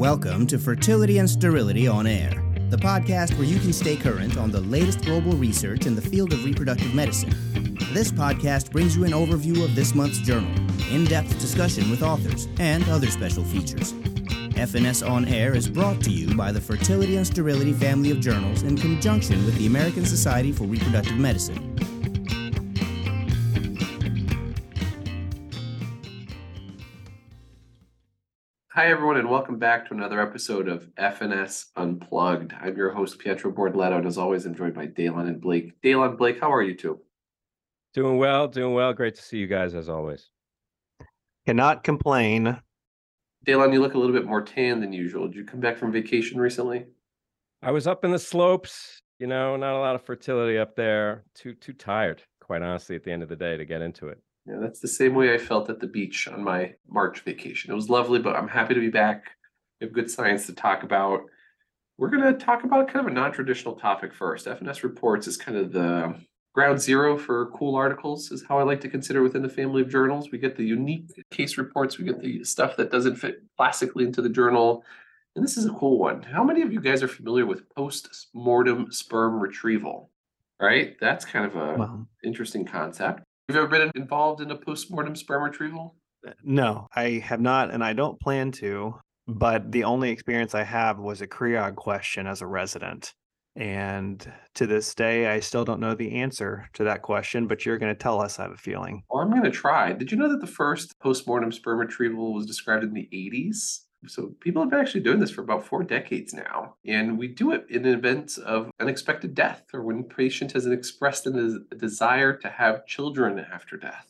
Welcome to Fertility and Sterility on Air, the podcast where you can stay current on the latest global research in the field of reproductive medicine. This podcast brings you an overview of this month's journal, in depth discussion with authors, and other special features. F&S On Air is brought to you by the Fertility and Sterility family of journals in conjunction with the American Society for Reproductive Medicine. Hi, everyone, and welcome back to another episode of F&S Unplugged. I'm your host, Pietro Bortoletto, and as always, I'm joined by Daylon and Blake. Daylon, Blake, how are you two? Doing well, doing well. Great to see you guys as always. Cannot complain. Daylon, you look a little bit more tan than usual. Did you come back from vacation recently? I was up in the slopes, you know, not a lot of fertility up there. Too too tired, quite honestly, at the end of the day to get into it. Yeah, that's the same way I felt at the beach on my March vacation. It was lovely, but I'm happy to be back. We have good science to talk about. We're going to talk about kind of a non traditional topic first. F&S Reports is kind of the ground zero for cool articles, is how I like to consider within the family of journals. We get the unique case reports, we get the stuff that doesn't fit classically into the journal. And this is a cool one. How many of you guys are familiar with post mortem sperm retrieval? Right? That's kind of a Well, interesting concept. Have you ever been involved in a post-mortem sperm retrieval? no, I have not, and I don't plan to. But the only experience I have was a CREOG question as a resident. And to this day, I still don't know the answer to that question, but you're going to tell us, I have a feeling. Well, I'm going to try. Did you know that the first post-mortem sperm retrieval was described in the 80s? So people have been actually doing this for about four decades now. And we do it in events of unexpected death or when patient has expressed a desire to have children after death.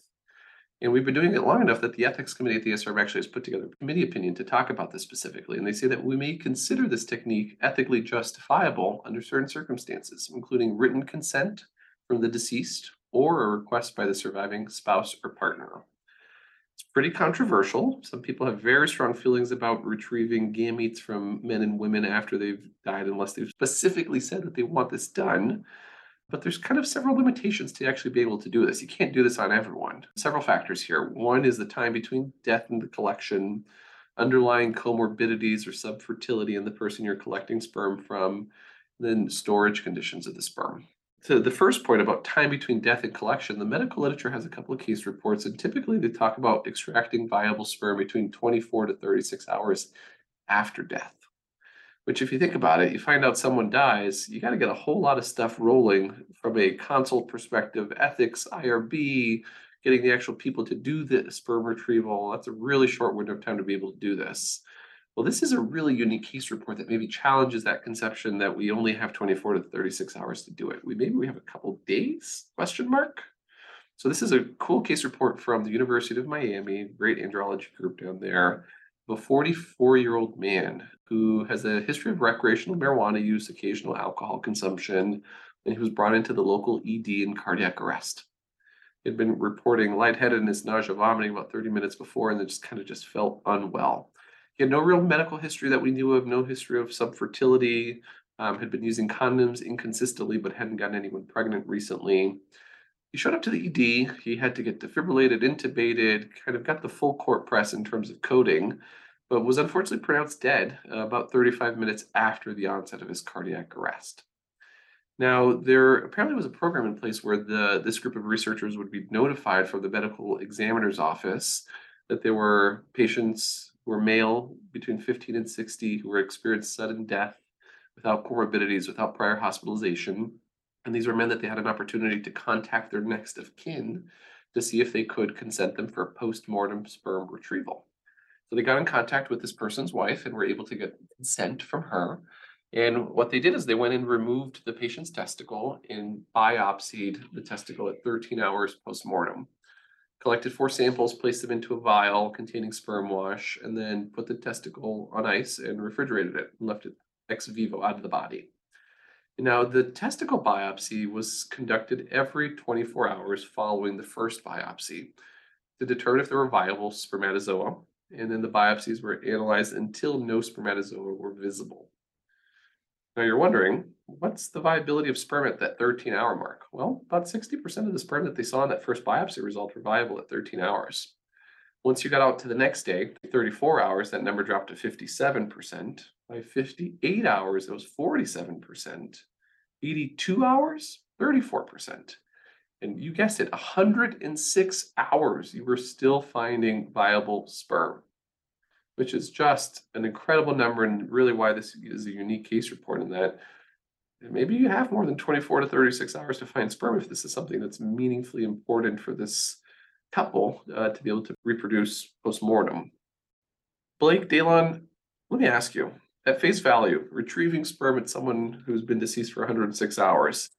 And we've been doing it long enough that the ethics committee at the SRM actually has put together a committee opinion to talk about this specifically. And they say that we may consider this technique ethically justifiable under certain circumstances, including written consent from the deceased or a request by the surviving spouse or partner. It's pretty controversial. Some people have very strong feelings about retrieving gametes from men and women after they've died, unless they've specifically said that they want this done. But there's kind of several limitations to actually be able to do this. You can't do this on everyone. Several factors here. One is the time between death and the collection, underlying comorbidities or subfertility in the person you're collecting sperm from, then storage conditions of the sperm. So the first point about time between death and collection, the medical literature has a couple of case reports, and typically they talk about extracting viable sperm between 24 to 36 hours after death. Which, if you think about it, you find out someone dies, you got to get a whole lot of stuff rolling from a consult perspective, ethics, IRB, getting the actual people to do the sperm retrieval. That's a really short window of time to be able to do this. Well, this is a really unique case report that maybe challenges that conception that we only have 24 to 36 hours to do it. We maybe we have a couple days? Question mark. So this is a cool case report from the University of Miami, great andrology group down there. of A 44-year-old man who has a history of recreational marijuana use, occasional alcohol consumption, and he was brought into the local ED in cardiac arrest. He had been reporting lightheadedness, nausea, vomiting about 30 minutes before, and then just kind of just felt unwell. He had no real medical history that we knew of, no history of subfertility, um, had been using condoms inconsistently, but hadn't gotten anyone pregnant recently. He showed up to the ED. He had to get defibrillated, intubated, kind of got the full court press in terms of coding, but was unfortunately pronounced dead about 35 minutes after the onset of his cardiac arrest. Now, there apparently was a program in place where the this group of researchers would be notified from the medical examiner's office that there were patients were male between 15 and 60 who were experienced sudden death without comorbidities, without prior hospitalization. And these were men that they had an opportunity to contact their next of kin to see if they could consent them for a post-mortem sperm retrieval. So they got in contact with this person's wife and were able to get consent from her. And what they did is they went and removed the patient's testicle and biopsied the testicle at 13 hours post-mortem. Collected four samples, placed them into a vial containing sperm wash, and then put the testicle on ice and refrigerated it and left it ex vivo out of the body. Now, the testicle biopsy was conducted every 24 hours following the first biopsy to determine if there were viable spermatozoa, and then the biopsies were analyzed until no spermatozoa were visible. Now, you're wondering, what's the viability of sperm at that 13 hour mark? Well, about 60% of the sperm that they saw in that first biopsy result were viable at 13 hours. Once you got out to the next day, 34 hours, that number dropped to 57%. By 58 hours, it was 47%. 82 hours, 34%. And you guessed it, 106 hours, you were still finding viable sperm, which is just an incredible number, and really why this is a unique case report in that maybe you have more than 24 to 36 hours to find sperm if this is something that's meaningfully important for this couple uh, to be able to reproduce post-mortem. Blake, Daylon, let me ask you, at face value, retrieving sperm at someone who's been deceased for 106 hours,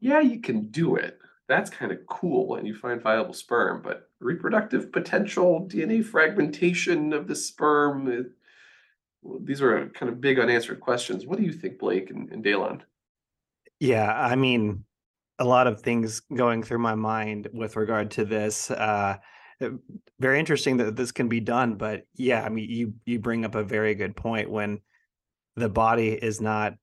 yeah, you can do it. That's kind of cool and you find viable sperm, but reproductive potential, DNA fragmentation of the sperm it, these are kind of big unanswered questions. What do you think, Blake and, and? Yeah, I mean, a lot of things going through my mind with regard to this. Uh, uh, very interesting that this can be done, but yeah, I mean, you you bring up a very good point when the body is not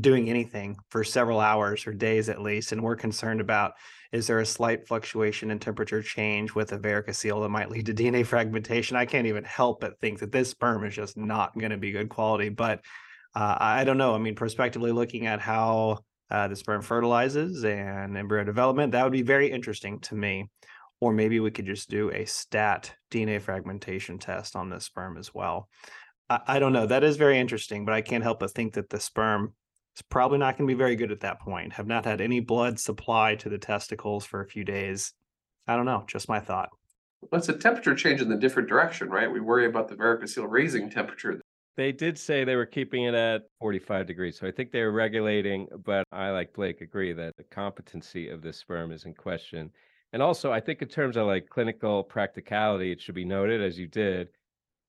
doing anything for several hours or days at least, and we're concerned about is there a slight fluctuation in temperature change with a varicocele that might lead to DNA fragmentation? I can't even help but think that this sperm is just not going to be good quality, but uh, I don't know. I mean, prospectively looking at how uh, the sperm fertilizes and embryo development. That would be very interesting to me. Or maybe we could just do a stat DNA fragmentation test on the sperm as well. I, I don't know. That is very interesting, but I can't help but think that the sperm is probably not going to be very good at that point. Have not had any blood supply to the testicles for a few days. I don't know. Just my thought. Well, it's a temperature change in the different direction, right? We worry about the varicocele raising temperature. They did say they were keeping it at 45 degrees. So I think they were regulating, but I, like Blake, agree that the competency of this sperm is in question. And also, I think in terms of like clinical practicality, it should be noted, as you did,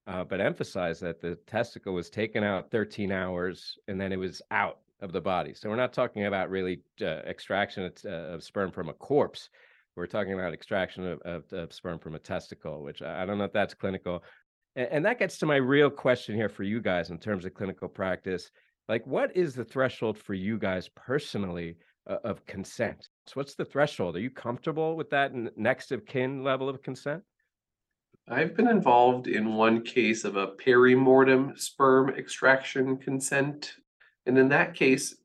uh, but emphasize that the testicle was taken out 13 hours and then it was out of the body. So we're not talking about really uh, extraction of, uh, of, sperm from a corpse. We're talking about extraction of, of, of, sperm from a testicle, which I don't know if that's clinical. And, and that gets to my real question here for you guys in terms of clinical practice. Like, what is the threshold for you guys personally uh, of consent? So, what's the threshold? Are you comfortable with that next of kin level of consent? I've been involved in one case of a perimortem sperm extraction consent. And in that case,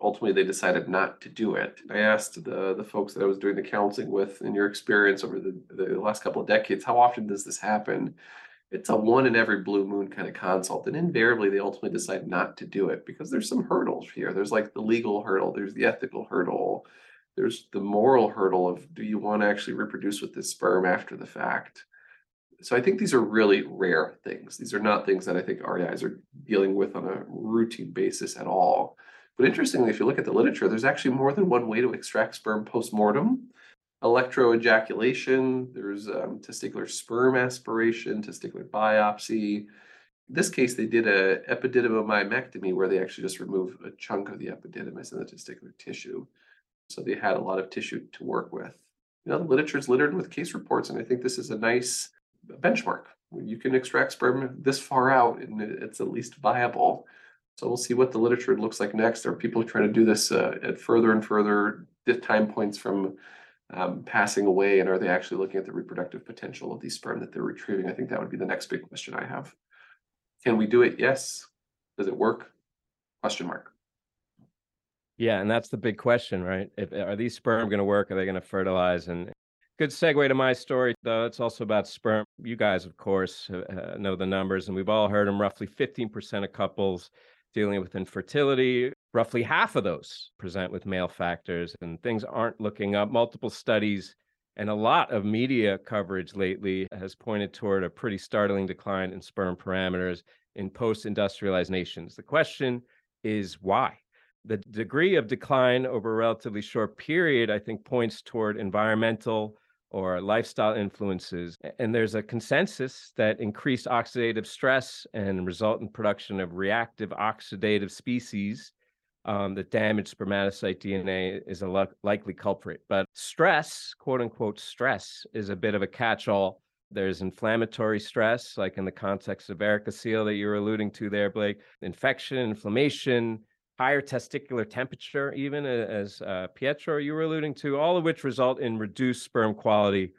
ultimately they decided not to do it. I asked the, the folks that I was doing the counseling with, in your experience over the, the last couple of decades, how often does this happen? It's a one in every blue moon kind of consult. And invariably, they ultimately decide not to do it because there's some hurdles here. There's like the legal hurdle, there's the ethical hurdle, there's the moral hurdle of do you want to actually reproduce with this sperm after the fact? So I think these are really rare things. These are not things that I think REIs are dealing with on a routine basis at all. But interestingly, if you look at the literature, there's actually more than one way to extract sperm post-mortem electroejaculation, there's um, testicular sperm aspiration, testicular biopsy. In this case, they did a epididymomyomectomy where they actually just remove a chunk of the epididymis and the testicular tissue. So they had a lot of tissue to work with. You know, the literature is littered with case reports, and I think this is a nice benchmark. You can extract sperm this far out, and it's at least viable. So we'll see what the literature looks like next. There are people trying to do this uh, at further and further time points from um, passing away and are they actually looking at the reproductive potential of these sperm that they're retrieving? I think that would be the next big question I have. Can we do it? Yes. Does it work? Question mark. Yeah, and that's the big question, right? If, are these sperm going to work? Are they going to fertilize? And good segue to my story, though. It's also about sperm. You guys, of course, uh, know the numbers, and we've all heard them. Roughly 15% of couples dealing with infertility roughly half of those present with male factors, and things aren't looking up. Multiple studies and a lot of media coverage lately has pointed toward a pretty startling decline in sperm parameters in post industrialized nations. The question is why? The degree of decline over a relatively short period, I think, points toward environmental or lifestyle influences. And there's a consensus that increased oxidative stress and resultant production of reactive oxidative species um, that damaged spermatocyte DNA is a lo- likely culprit. But stress, quote unquote, stress is a bit of a catch all. There's inflammatory stress, like in the context of varicocele that you were alluding to there, Blake, infection, inflammation, higher testicular temperature, even as uh, Pietro, you were alluding to, all of which result in reduced sperm quality.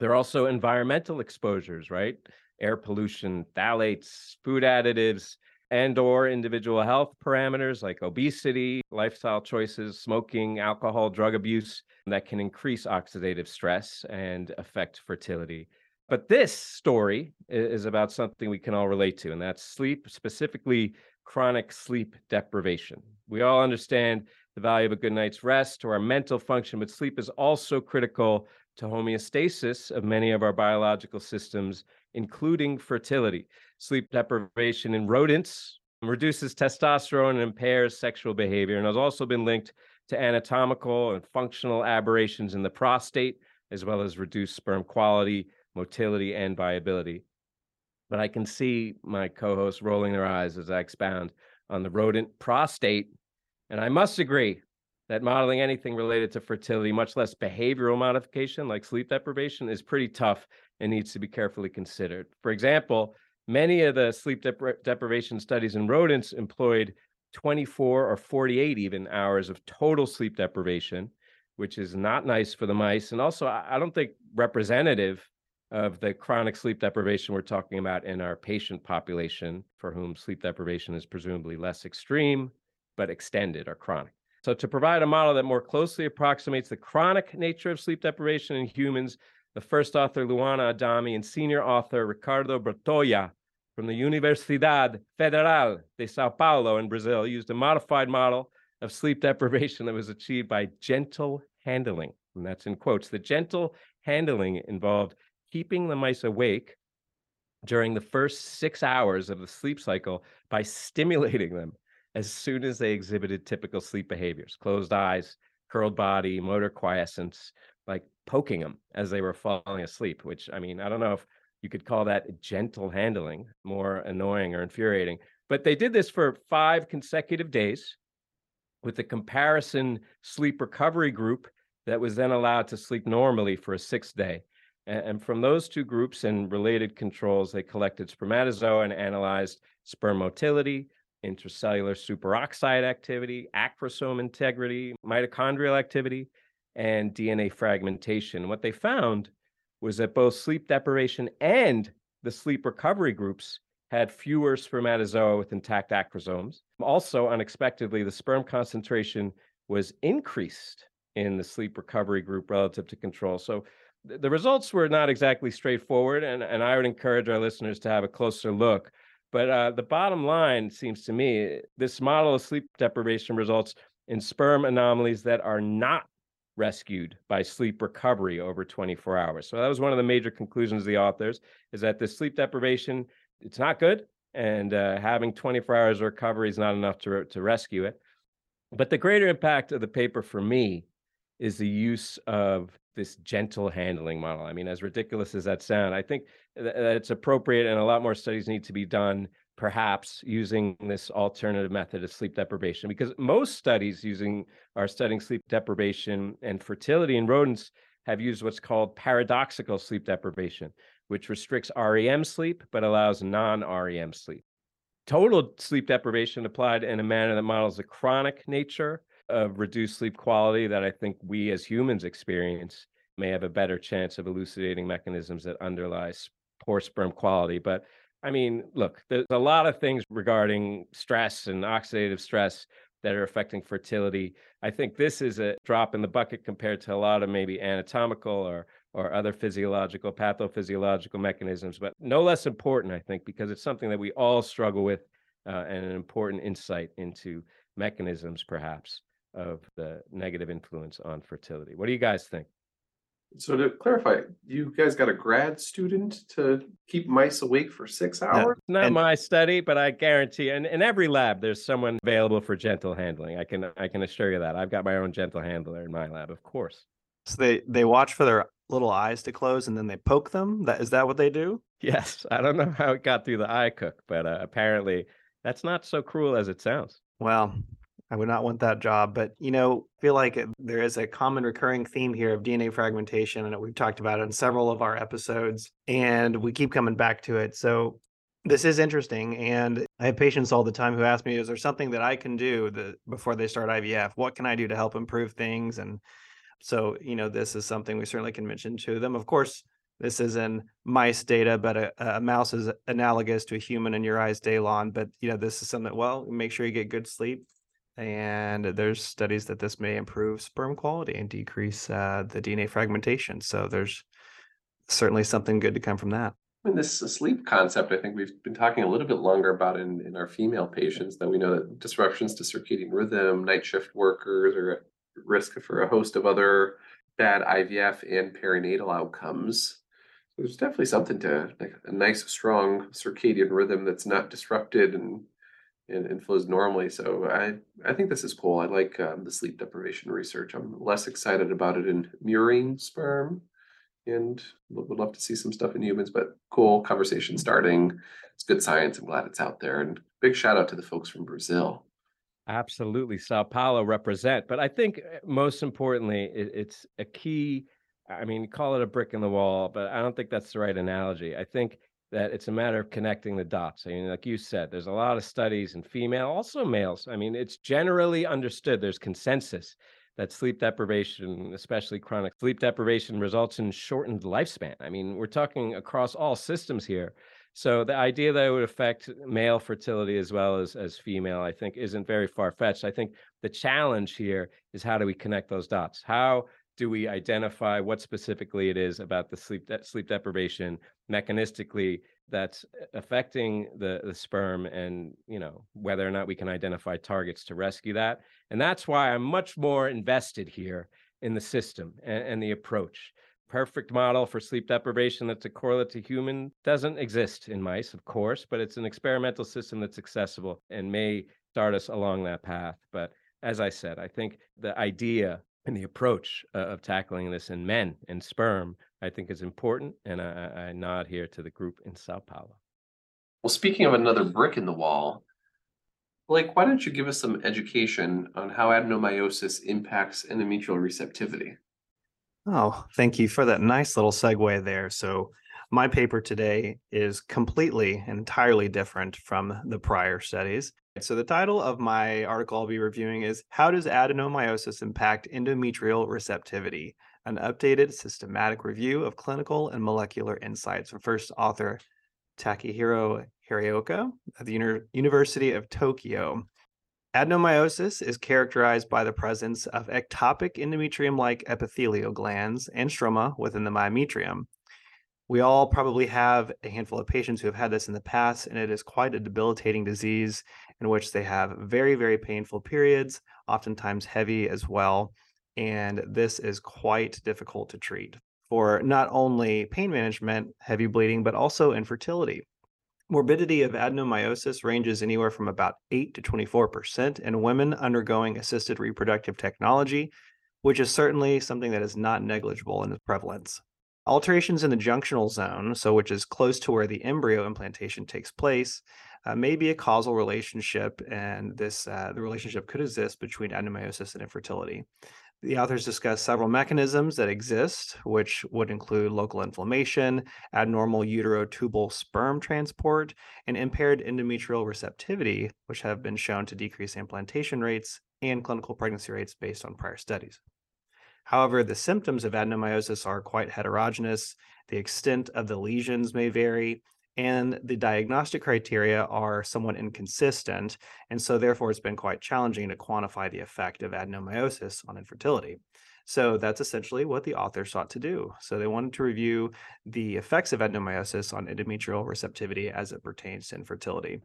There are also environmental exposures, right? Air pollution, phthalates, food additives, and or individual health parameters like obesity, lifestyle choices, smoking, alcohol, drug abuse that can increase oxidative stress and affect fertility. But this story is about something we can all relate to, and that's sleep, specifically chronic sleep deprivation. We all understand the value of a good night's rest to our mental function, but sleep is also critical to homeostasis of many of our biological systems, including fertility. Sleep deprivation in rodents reduces testosterone and impairs sexual behavior, and has also been linked to anatomical and functional aberrations in the prostate, as well as reduced sperm quality, motility, and viability. But I can see my co hosts rolling their eyes as I expound on the rodent prostate. And I must agree that modeling anything related to fertility, much less behavioral modification like sleep deprivation, is pretty tough and needs to be carefully considered. For example, many of the sleep depri- deprivation studies in rodents employed 24 or 48 even hours of total sleep deprivation, which is not nice for the mice. And also, I don't think representative of the chronic sleep deprivation we're talking about in our patient population, for whom sleep deprivation is presumably less extreme, but extended or chronic. So, to provide a model that more closely approximates the chronic nature of sleep deprivation in humans, the first author, Luana Adami, and senior author, Ricardo Bertolla, from the Universidad Federal de Sao Paulo in Brazil, used a modified model of sleep deprivation that was achieved by gentle handling. And that's in quotes. The gentle handling involved keeping the mice awake during the first six hours of the sleep cycle by stimulating them as soon as they exhibited typical sleep behaviors closed eyes, curled body, motor quiescence, like poking them as they were falling asleep, which I mean, I don't know if you could call that gentle handling, more annoying or infuriating. But they did this for five consecutive days with a comparison sleep recovery group that was then allowed to sleep normally for a sixth day. And from those two groups and related controls, they collected spermatozoa and analyzed sperm motility, intracellular superoxide activity, acrosome integrity, mitochondrial activity, and DNA fragmentation. What they found was that both sleep deprivation and the sleep recovery groups had fewer spermatozoa with intact acrosomes. Also, unexpectedly, the sperm concentration was increased in the sleep recovery group relative to control. So the results were not exactly straightforward, and, and I would encourage our listeners to have a closer look. But uh, the bottom line seems to me this model of sleep deprivation results in sperm anomalies that are not rescued by sleep recovery over 24 hours. So that was one of the major conclusions of the authors is that the sleep deprivation it's not good and uh, having 24 hours of recovery is not enough to to rescue it. But the greater impact of the paper for me is the use of this gentle handling model. I mean, as ridiculous as that sound, I think that it's appropriate and a lot more studies need to be done, perhaps using this alternative method of sleep deprivation, because most studies using are studying sleep deprivation and fertility in rodents have used what's called paradoxical sleep deprivation, which restricts REM sleep but allows non-REM sleep. Total sleep deprivation applied in a manner that models the chronic nature of reduced sleep quality that I think we as humans experience may have a better chance of elucidating mechanisms that underlie poor sperm quality. But I mean, look, there's a lot of things regarding stress and oxidative stress that are affecting fertility. I think this is a drop in the bucket compared to a lot of maybe anatomical or or other physiological, pathophysiological mechanisms, but no less important, I think, because it's something that we all struggle with uh, and an important insight into mechanisms, perhaps, of the negative influence on fertility. What do you guys think? So to clarify, you guys got a grad student to keep mice awake for six hours? Not and, my study, but I guarantee and in every lab there's someone available for gentle handling. I can I can assure you that. I've got my own gentle handler in my lab, of course. So they they watch for their little eyes to close and then they poke them. That is that what they do? Yes. I don't know how it got through the IACUC, but uh, apparently that's not so cruel as it sounds. Well, I would not want that job. But, you know, I feel like there is a common recurring theme here of DNA fragmentation. And we've talked about it in several of our episodes, and we keep coming back to it. So this is interesting. And I have patients all the time who ask me, is there something that I can do that before they start IVF? What can I do to help improve things? And so, you know, this is something we certainly can mention to them. Of course, this is in mice data, but a, a, mouse is analogous to a human in your eyes day long. But you know, this is something. Well, make sure you get good sleep, and there's studies that this may improve sperm quality and decrease uh, the DNA fragmentation. So there's certainly something good to come from that. Mean, this sleep concept, I think we've been talking a little bit longer about in, in our female patients that we know that disruptions to circadian rhythm, night shift workers are at risk for a host of other bad IVF and perinatal outcomes. So there's definitely something to like a nice, strong circadian rhythm that's not disrupted and and, and flows normally. So I I think this is cool. I like um, the sleep deprivation research. I'm less excited about it in murine sperm and would love to see some stuff in humans. But cool conversation starting. It's good science. I'm glad it's out there. And big shout out to the folks from Brazil. Absolutely, Sao Paulo represent. But I think eh, most importantly, it, it's a key. I mean, call it a brick in the wall, but I don't think that's the right analogy. I think that it's a matter of connecting the dots. I mean, like you said, there's a lot of studies in female, also males. I mean, it's generally understood. There's consensus that sleep deprivation, especially chronic sleep deprivation, results in shortened lifespan. I mean, we're talking across all systems here. So the idea that it would affect male fertility as well as as female, I think, isn't very far fetched. I think the challenge here is how do we connect those dots? How do we identify what specifically it is about the sleep de- sleep deprivation mechanistically that's affecting the the sperm and you know whether or not we can identify targets to rescue that? And that's why i'm much more invested here in the system and, and the approach. Perfect model for sleep deprivation that's a correlate to human doesn't exist in mice of course but it's an experimental system that's accessible and may start us along that path. But as i said i think the idea and the approach uh, of tackling this in men and sperm, I think is important. And I, I nod here to the group in Sao Paulo. Well, speaking of another brick in the wall, Blake, why don't you give us some education on how adenomyosis impacts endometrial receptivity? Oh, thank you for that nice little segue there. So, my paper today is completely and entirely different from the prior studies. So, the title of my article I'll be reviewing is How Does Adenomyosis Impact Endometrial Receptivity? An updated systematic review of clinical and molecular insights first author Takehiro Hiraoka at the Uni- University of Tokyo. Adenomyosis is characterized by the presence of ectopic endometrium like epithelial glands and stroma within the myometrium. We all probably have a handful of patients who have had this in the past, and it is quite a debilitating disease in which they have very, very painful periods, oftentimes heavy as well. And this is quite difficult to treat for not only pain management, heavy bleeding, but also infertility. Morbidity of adenomyosis ranges anywhere from about 8 to 24% in women undergoing assisted reproductive technology, which is certainly something that is not negligible in its prevalence. Alterations in the junctional zone, so which is close to where the embryo implantation takes place, uh, may be a causal relationship, and this uh, the relationship could exist between adenomyosis and infertility. The authors discuss several mechanisms that exist, which would include local inflammation, abnormal uterotubal sperm transport, and impaired endometrial receptivity, which have been shown to decrease implantation rates and clinical pregnancy rates based on prior studies. However, the symptoms of adenomyosis are quite heterogeneous. The extent of the lesions may vary, and the diagnostic criteria are somewhat inconsistent. And so, therefore, it's been quite challenging to quantify the effect of adenomyosis on infertility. So, that's essentially what the author sought to do. So, they wanted to review the effects of adenomyosis on endometrial receptivity as it pertains to infertility.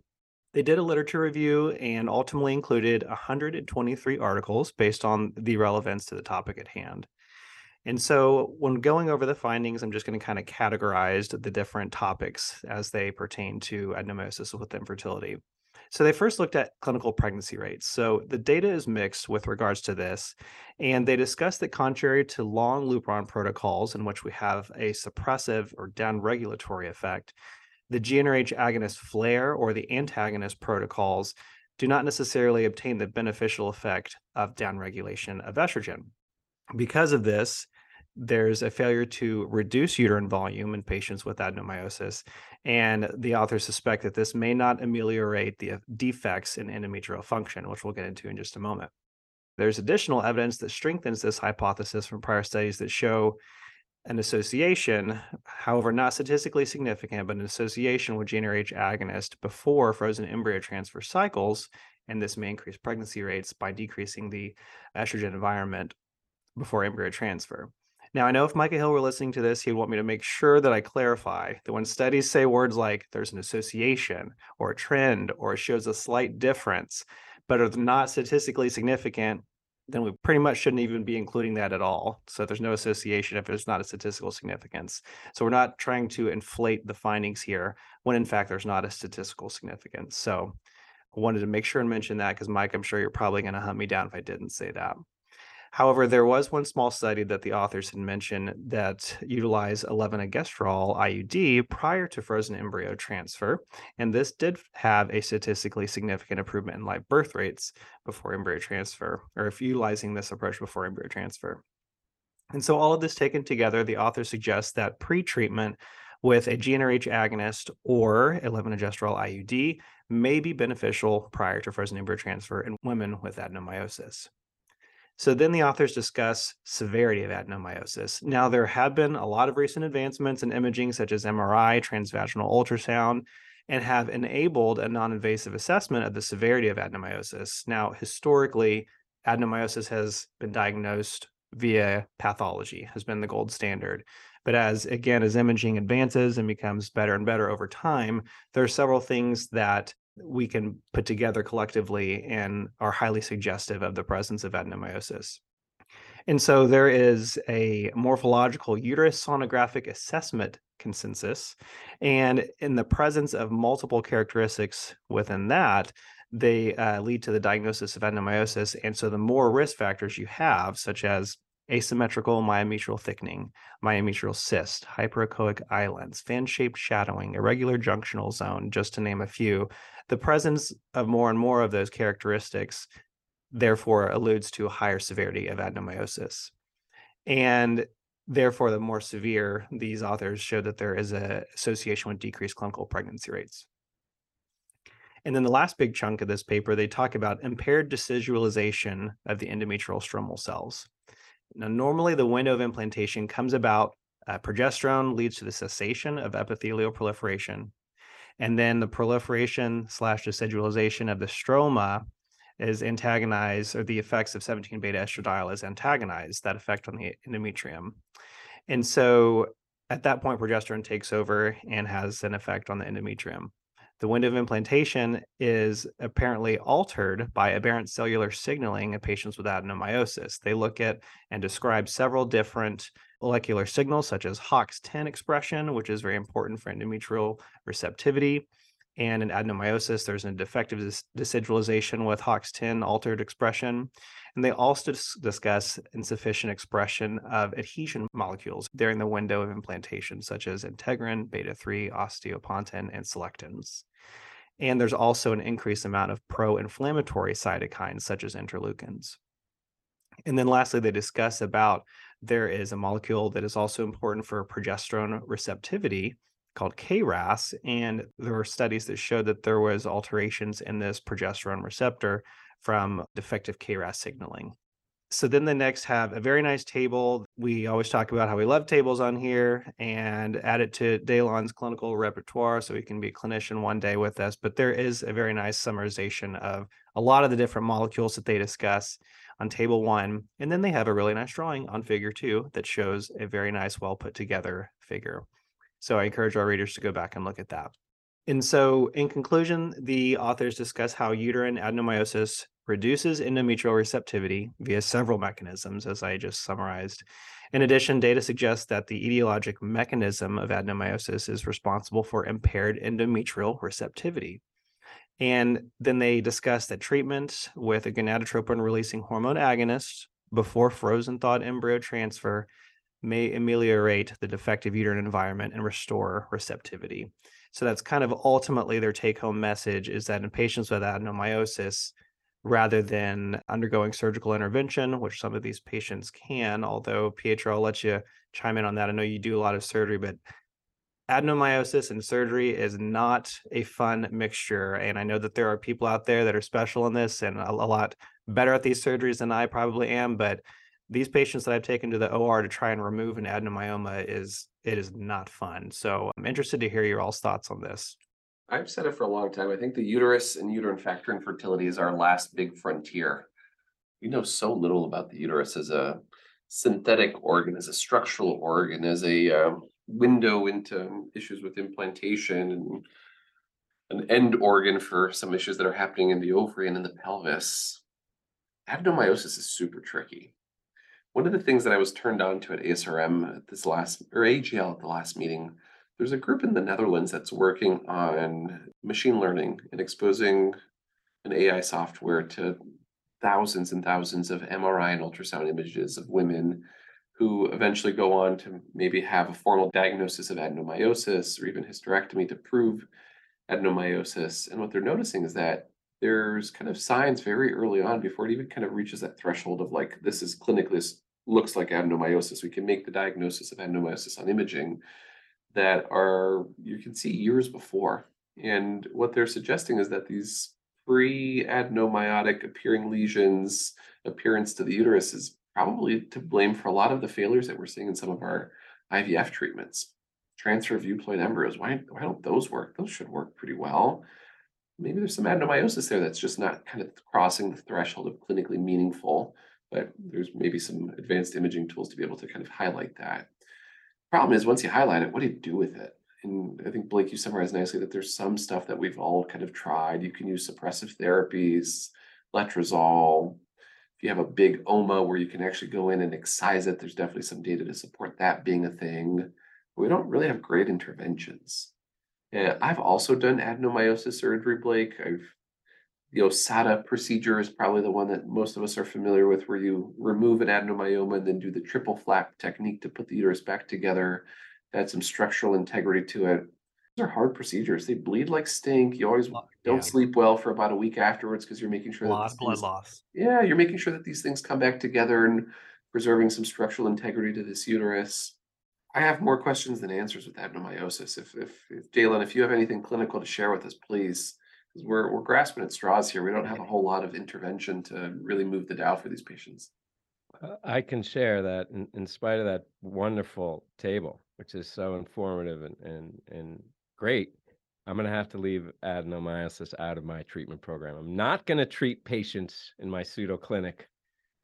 They did a literature review and ultimately included 123 articles based on the relevance to the topic at hand. And so, when going over the findings, I'm just going to kind of categorize the different topics as they pertain to adenomyosis with infertility. So, they first looked at clinical pregnancy rates. So, the data is mixed with regards to this. And they discussed that, contrary to long Lupron protocols, in which we have a suppressive or downregulatory effect, the GnRH agonist flare or the antagonist protocols do not necessarily obtain the beneficial effect of downregulation of estrogen. Because of this, there's a failure to reduce uterine volume in patients with adenomyosis, and the authors suspect that this may not ameliorate the defects in endometrial function, which we'll get into in just a moment. There's additional evidence that strengthens this hypothesis from prior studies that show an association, however, not statistically significant, but an association with GnRH agonist before frozen embryo transfer cycles. And this may increase pregnancy rates by decreasing the estrogen environment before embryo transfer. Now, I know if Micah Hill were listening to this, he'd want me to make sure that I clarify that when studies say words like there's an association or a trend or it shows a slight difference, but are not statistically significant, then we pretty much shouldn't even be including that at all. So there's no association if there's not a statistical significance. So we're not trying to inflate the findings here when in fact there's not a statistical significance. So I wanted to make sure and mention that because Mike, I'm sure you're probably going to hunt me down if I didn't say that. However, there was one small study that the authors had mentioned that utilized levonorgestrel IUD prior to frozen embryo transfer, and this did have a statistically significant improvement in live birth rates before embryo transfer, or if utilizing this approach before embryo transfer. And so all of this taken together, the author suggests that pre-treatment with a GnRH agonist or levonorgestrel IUD may be beneficial prior to frozen embryo transfer in women with adenomyosis. So then the authors discuss severity of adenomyosis. Now, there have been a lot of recent advancements in imaging, such as MRI, transvaginal ultrasound, and have enabled a non invasive assessment of the severity of adenomyosis. Now, historically, adenomyosis has been diagnosed via pathology, has been the gold standard. But as again, as imaging advances and becomes better and better over time, there are several things that we can put together collectively and are highly suggestive of the presence of adenomyosis. And so there is a morphological uterus sonographic assessment consensus. And in the presence of multiple characteristics within that, they uh, lead to the diagnosis of adenomyosis. And so the more risk factors you have, such as asymmetrical myometrial thickening, myometrial cyst, hyperechoic islands, fan-shaped shadowing, irregular junctional zone, just to name a few, the presence of more and more of those characteristics therefore alludes to a higher severity of adenomyosis. And therefore, the more severe, these authors show that there is an association with decreased clinical pregnancy rates. And then the last big chunk of this paper, they talk about impaired decidualization of the endometrial stromal cells. Now, normally the window of implantation comes about, uh, progesterone leads to the cessation of epithelial proliferation. And then the proliferation slash decidualization of the stroma is antagonized, or the effects of 17 beta estradiol is antagonized, that effect on the endometrium. And so at that point, progesterone takes over and has an effect on the endometrium. The window of implantation is apparently altered by aberrant cellular signaling in patients with adenomyosis. They look at and describe several different molecular signals, such as HOXA10 expression, which is very important for endometrial receptivity. And in adenomyosis, there's a defective decidualization with HOXA10 altered expression. And they also discuss insufficient expression of adhesion molecules during the window of implantation, such as integrin, beta 3, osteopontin, and selectins. And there's also an increased amount of pro inflammatory cytokines, such as interleukins. And then lastly, they discuss about there is a molecule that is also important for progesterone receptivity called KRAS. And there were studies that showed that there was alterations in this progesterone receptor from defective KRAS signaling. So then the next have a very nice table. We always talk about how we love tables on here and add it to Daylon's clinical repertoire so he can be a clinician one day with us. But there is a very nice summarization of a lot of the different molecules that they discuss on table one. And then they have a really nice drawing on figure two that shows a very nice, well put together figure. So I encourage our readers to go back and look at that. And so, in conclusion, the authors discuss how uterine adenomyosis reduces endometrial receptivity via several mechanisms, as I just summarized. In addition, data suggests that the etiologic mechanism of adenomyosis is responsible for impaired endometrial receptivity. And then they discuss that treatment with a gonadotropin releasing hormone agonist before frozen thawed embryo transfer may ameliorate the defective uterine environment and restore receptivity. So that's kind of ultimately their take home message is that in patients with adenomyosis, rather than undergoing surgical intervention, which some of these patients can, although Pietro, I'll let you chime in on that. I know you do a lot of surgery, but adenomyosis and surgery is not a fun mixture. And I know that there are people out there that are special in this and a, lot better at these surgeries than I probably am, but these patients that I've taken to the OR to try and remove an adenomyoma is it is not fun. So I'm interested to hear your all's thoughts on this. I've said it for a long time. I think the uterus and uterine factor infertility is our last big frontier. We know so little about the uterus as a synthetic organ, as a structural organ, as a uh, window into issues with implantation and an end organ for some issues that are happening in the ovary and in the pelvis. Adenomyosis is super tricky. One of the things that I was turned on to at ASRM at this last or AGL at the last meeting, there's a group in the Netherlands that's working on machine learning and exposing an AI software to thousands and thousands of MRI and ultrasound images of women who eventually go on to maybe have a formal diagnosis of adenomyosis or even hysterectomy to prove adenomyosis. And what they're noticing is that there's kind of signs very early on before it even kind of reaches that threshold of like, this is clinically this looks like adenomyosis. We can make the diagnosis of adenomyosis on imaging that are, you can see years before. And what they're suggesting is that these pre adenomyotic appearing lesions appearance to the uterus is probably to blame for a lot of the failures that we're seeing in some of our IVF treatments. Transfer of euploid embryos, why, why don't those work? Those should work pretty well. Maybe there's some adenomyosis there that's just not kind of crossing the threshold of clinically meaningful, but there's maybe some advanced imaging tools to be able to kind of highlight that. Problem is, once you highlight it, what do you do with it? And I think Blake, you summarized nicely that there's some stuff that we've all kind of tried. You can use suppressive therapies, letrozole, if you have a big OMA where you can actually go in and excise it, there's definitely some data to support that being a thing. But we don't really have great interventions. Yeah, I've also done adenomyosis surgery, Blake. I've the OSADA procedure is probably the one that most of us are familiar with, where you remove an adenomyoma and then do the triple flap technique to put the uterus back together, add some structural integrity to it These are hard procedures. They bleed like stink. You always don't yeah. sleep well for about a week afterwards because you're making sure a lot of blood things, loss. Yeah, you're making sure that these things come back together and preserving some structural integrity to this uterus. I have more questions than answers with adenomyosis. If if, if Daylon, if you have anything clinical to share with us, please, because we're we're grasping at straws here. We don't have a whole lot of intervention to really move the dial for these patients. I can share that in, in spite of that wonderful table, which is so informative and and and great. I'm going to have to leave adenomyosis out of my treatment program. I'm not going to treat patients in my pseudo clinic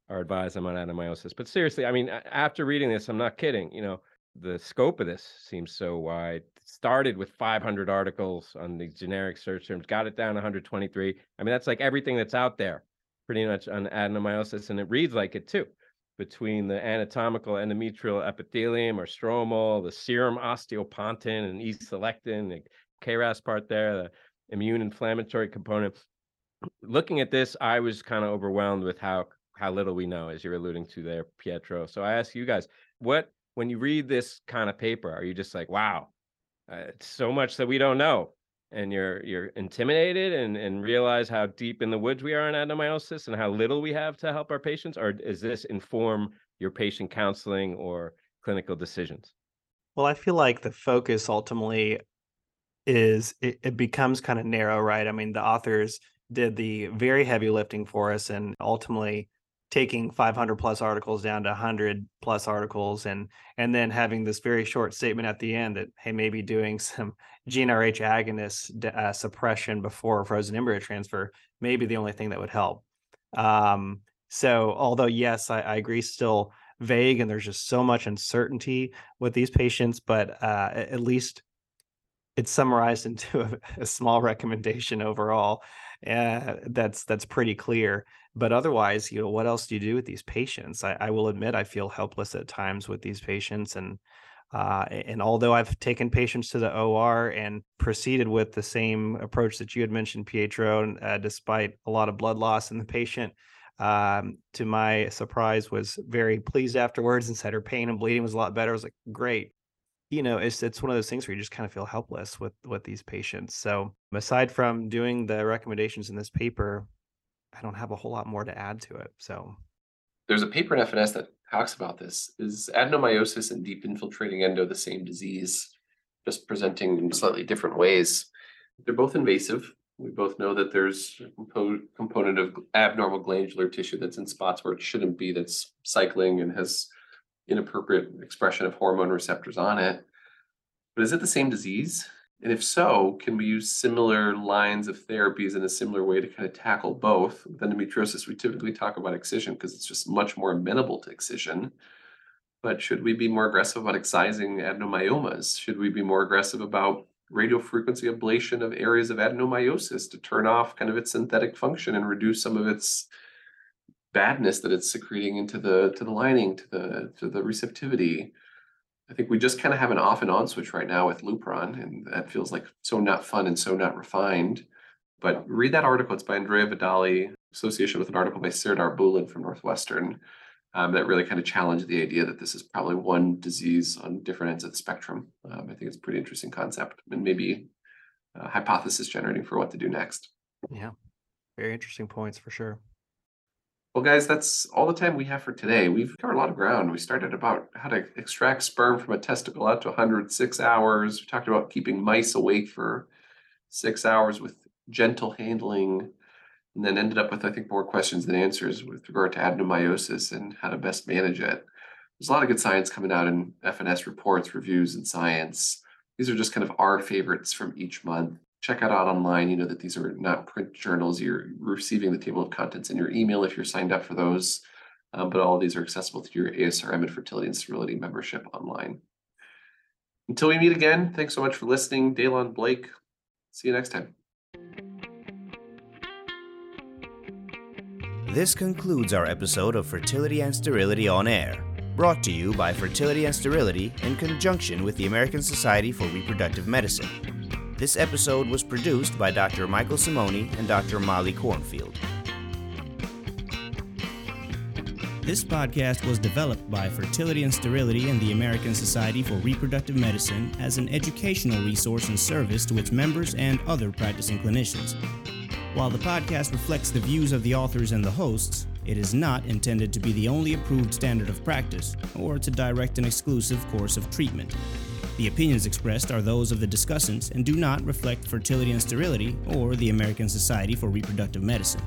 or advise them on adenomyosis. But seriously, I mean, after reading this, I'm not kidding. You know, the scope of this seems so wide. Started with 500 articles on the generic search terms, got it down 123. I mean, that's like everything that's out there pretty much on adenomyosis, and it reads like it too between the anatomical endometrial epithelium or stromal, the serum osteopontin and E-selectin, the KRAS part there, the immune inflammatory component. Looking at this, I was kind of overwhelmed with how how little we know, as you're alluding to there, Pietro. So I ask you guys, what when you read this kind of paper, are you just like, wow, uh, so much that we don't know? and you're you're intimidated and and realize how deep in the woods we are in adenomyosis and how little we have to help our patients or is this inform your patient counseling or clinical decisions well i feel like the focus ultimately is it, it becomes kind of narrow right i mean the authors did the very heavy lifting for us and ultimately taking 500 plus articles down to 100 plus articles and and then having this very short statement at the end that hey maybe doing some GnRH agonist uh, suppression before frozen embryo transfer may be the only thing that would help. Um, so although yes I, I, agree still vague and there's just so much uncertainty with these patients but uh, at least it's summarized into a, a small recommendation overall uh, that's that's pretty clear but otherwise you know what else do you do with these patients I, I will admit i feel helpless at times with these patients and uh, and although I've taken patients to the OR and proceeded with the same approach that you had mentioned, Pietro, uh, despite a lot of blood loss in the patient, um, to my surprise, was very pleased afterwards and said her pain and bleeding was a lot better. I was like, great. You know, it's it's one of those things where you just kind of feel helpless with with these patients. So aside from doing the recommendations in this paper, I don't have a whole lot more to add to it. So there's a paper in F&S that talks about this. Is adenomyosis and deep infiltrating endo the same disease, just presenting in slightly different ways? They're both invasive. We both know that there's a compo- component of abnormal glandular tissue that's in spots where it shouldn't be, that's cycling and has inappropriate expression of hormone receptors on it. But is it the same disease? And if so, can we use similar lines of therapies in a similar way to kind of tackle both? With endometriosis, we typically talk about excision because it's just much more amenable to excision. But should we be more aggressive about excising adenomyomas? Should we be more aggressive about radiofrequency ablation of areas of adenomyosis to turn off kind of its synthetic function and reduce some of its badness that it's secreting into the to the lining to the to the receptivity i think we just kind of have an off and on switch right now with lupron and that feels like so not fun and so not refined but read that article it's by andrea vidali association with an article by serdar bulun from northwestern um, that really kind of challenged the idea that this is probably one disease on different ends of the spectrum. Um, I think it's a pretty interesting concept and maybe uh, hypothesis generating for what to do next. Yeah, very interesting points for sure. Well, guys, that's all the time we have for today. We've covered a lot of ground. We started about how to extract sperm from a testicle out to 106 hours. We talked about keeping mice awake for six hours with gentle handling and then ended up with, I think, more questions than answers with regard to adenomyosis and how to best manage it. There's a lot of good science coming out in F&S reports, reviews, and science. These are just kind of our favorites from each month. Check it out online. You know that these are not print journals. You're receiving the table of contents in your email if you're signed up for those. Um, but all of these are accessible through your ASRM and fertility and sterility membership online. Until we meet again, thanks so much for listening. Daylon Blake, see you next time. This concludes our episode of Fertility and Sterility on Air, brought to you by Fertility and Sterility in conjunction with the American Society for Reproductive Medicine. This episode was produced by Dr. Michael Simoni and Dr. Molly Kornfield. This podcast was developed by Fertility and Sterility and the American Society for Reproductive Medicine as an educational resource and service to its members and other practicing clinicians. While the podcast reflects the views of the authors and the hosts, it is not intended to be the only approved standard of practice or to direct an exclusive course of treatment. The opinions expressed are those of the discussants and do not reflect fertility and sterility or the American Society for Reproductive Medicine.